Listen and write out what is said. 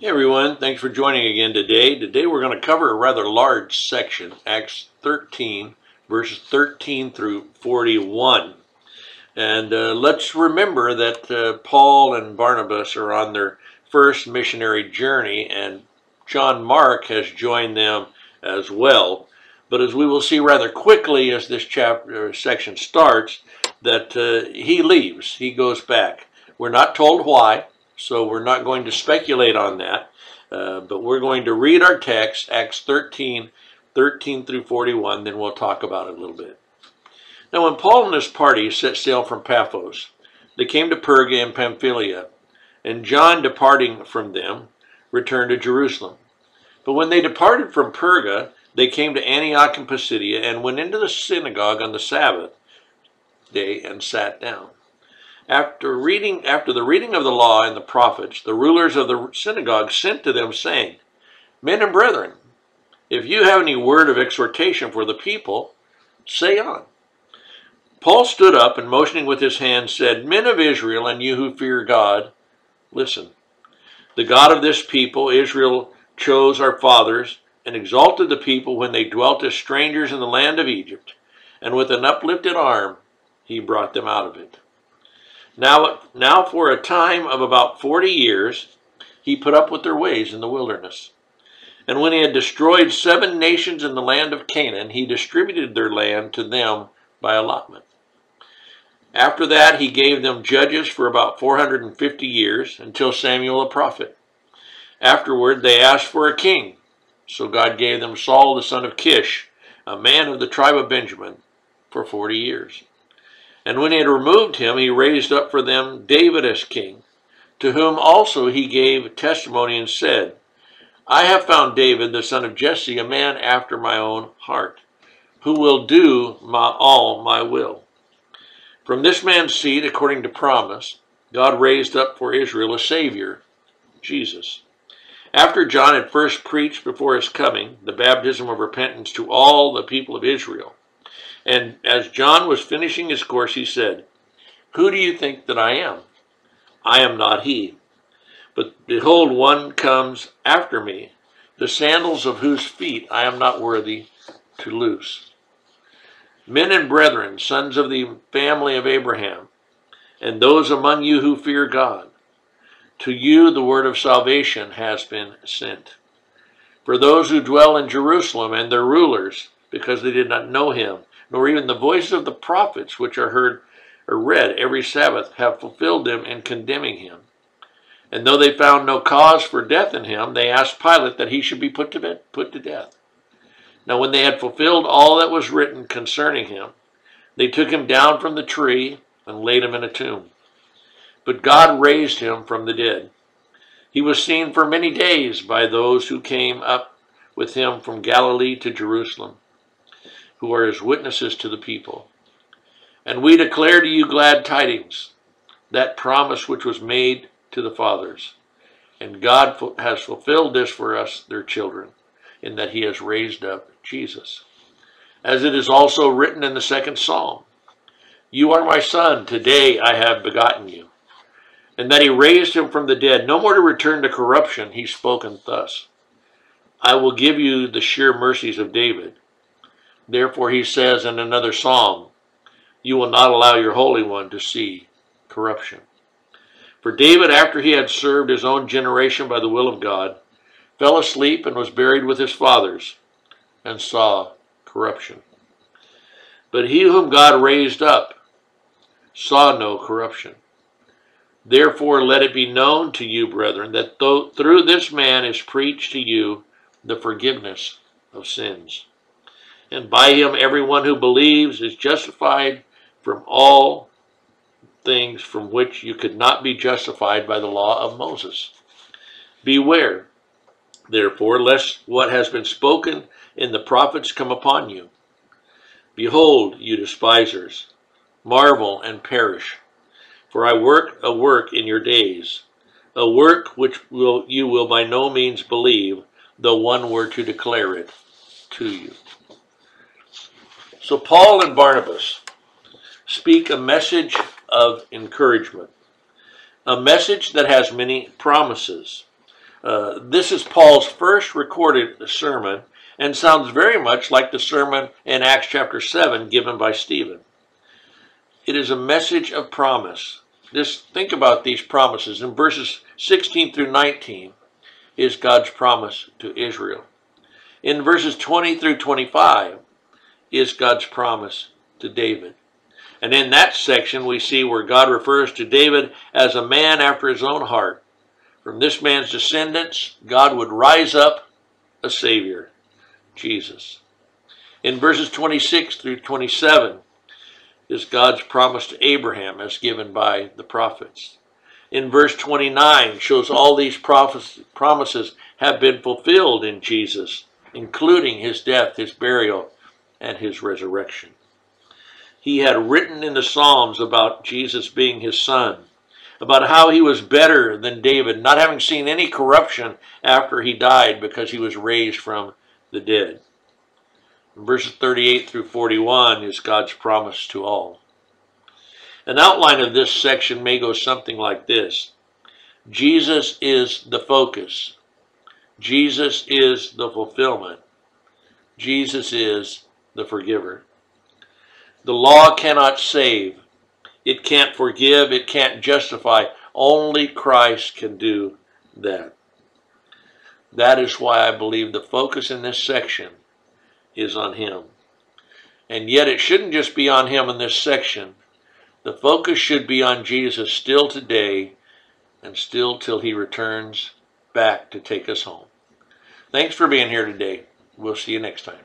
Hey everyone, thanks for joining again today. Today we're going to cover a rather large section, Acts 13, verses 13 through 41. And uh, let's remember that uh, Paul and Barnabas are on their first missionary journey, and John Mark has joined them as well. But as we will see rather quickly as this chapter section starts, that uh, he leaves, he goes back. We're not told why, so we're not going to speculate on that. Uh, but we're going to read our text, Acts 13, 13 through 41, then we'll talk about it a little bit. Now, when Paul and his party set sail from Paphos, they came to Perga in Pamphylia, and John, departing from them, returned to Jerusalem. But when they departed from Perga, they came to Antioch and Pisidia, and went into the synagogue on the Sabbath day and sat down. After reading after the reading of the law and the prophets, the rulers of the synagogue sent to them, saying, Men and brethren, if you have any word of exhortation for the people, say on. Paul stood up and motioning with his hand said, Men of Israel, and you who fear God, listen. The God of this people, Israel, chose our fathers and exalted the people when they dwelt as strangers in the land of Egypt, and with an uplifted arm he brought them out of it. Now, now for a time of about forty years, he put up with their ways in the wilderness. And when he had destroyed seven nations in the land of Canaan, he distributed their land to them by allotment. After that, he gave them judges for about 450 years until Samuel the prophet. Afterward, they asked for a king. So God gave them Saul the son of Kish, a man of the tribe of Benjamin, for 40 years. And when he had removed him, he raised up for them David as king, to whom also he gave testimony and said, I have found David the son of Jesse, a man after my own heart, who will do my, all my will. From this man's seed, according to promise, God raised up for Israel a Savior, Jesus. After John had first preached before his coming the baptism of repentance to all the people of Israel, and as John was finishing his course, he said, Who do you think that I am? I am not he. But behold, one comes after me, the sandals of whose feet I am not worthy to loose. Men and brethren, sons of the family of Abraham, and those among you who fear God, to you the word of salvation has been sent. For those who dwell in Jerusalem and their rulers, because they did not know him, nor even the voices of the prophets which are heard or read every Sabbath, have fulfilled them in condemning him. And though they found no cause for death in him, they asked Pilate that he should be put to, bed, put to death. Now, when they had fulfilled all that was written concerning him, they took him down from the tree and laid him in a tomb. But God raised him from the dead. He was seen for many days by those who came up with him from Galilee to Jerusalem, who are his witnesses to the people. And we declare to you glad tidings, that promise which was made to the fathers. And God has fulfilled this for us, their children, in that he has raised up Jesus. As it is also written in the second psalm, You are my son, today I have begotten you and that he raised him from the dead, no more to return to corruption, he spoken thus I will give you the sure mercies of David. Therefore, he says in another psalm, You will not allow your Holy One to see corruption. For David, after he had served his own generation by the will of God, fell asleep and was buried with his fathers, and saw corruption. But he whom God raised up saw no corruption. Therefore, let it be known to you, brethren, that through this man is preached to you the forgiveness of sins. And by him, everyone who believes is justified from all things from which you could not be justified by the law of Moses. Beware, therefore, lest what has been spoken in the prophets come upon you. Behold, you despisers, marvel and perish. For I work a work in your days, a work which will, you will by no means believe, though one were to declare it to you. So Paul and Barnabas speak a message of encouragement, a message that has many promises, Uh, this is Paul's first recorded sermon and sounds very much like the sermon in Acts chapter 7 given by Stephen. It is a message of promise. Just think about these promises. In verses 16 through 19 is God's promise to Israel. In verses 20 through 25 is God's promise to David. And in that section, we see where God refers to David as a man after his own heart. From this man's descendants, God would rise up a Savior, Jesus. In verses 26 through 27 is God's promise to Abraham as given by the prophets. In verse 29 shows all these promises have been fulfilled in Jesus, including his death, his burial, and his resurrection. He had written in the Psalms about Jesus being his son, about how he was better than David, not having seen any corruption after he died because he was raised from the dead. Verses 38 through 41 is God's promise to all. An outline of this section may go something like this Jesus is the focus, Jesus is the fulfillment, Jesus is the forgiver. The law cannot save, it can't forgive, it can't justify. Only Christ can do that. That is why I believe the focus in this section is on Him. And yet it shouldn't just be on Him in this section. The focus should be on Jesus still today and still till He returns back to take us home. Thanks for being here today. We'll see you next time.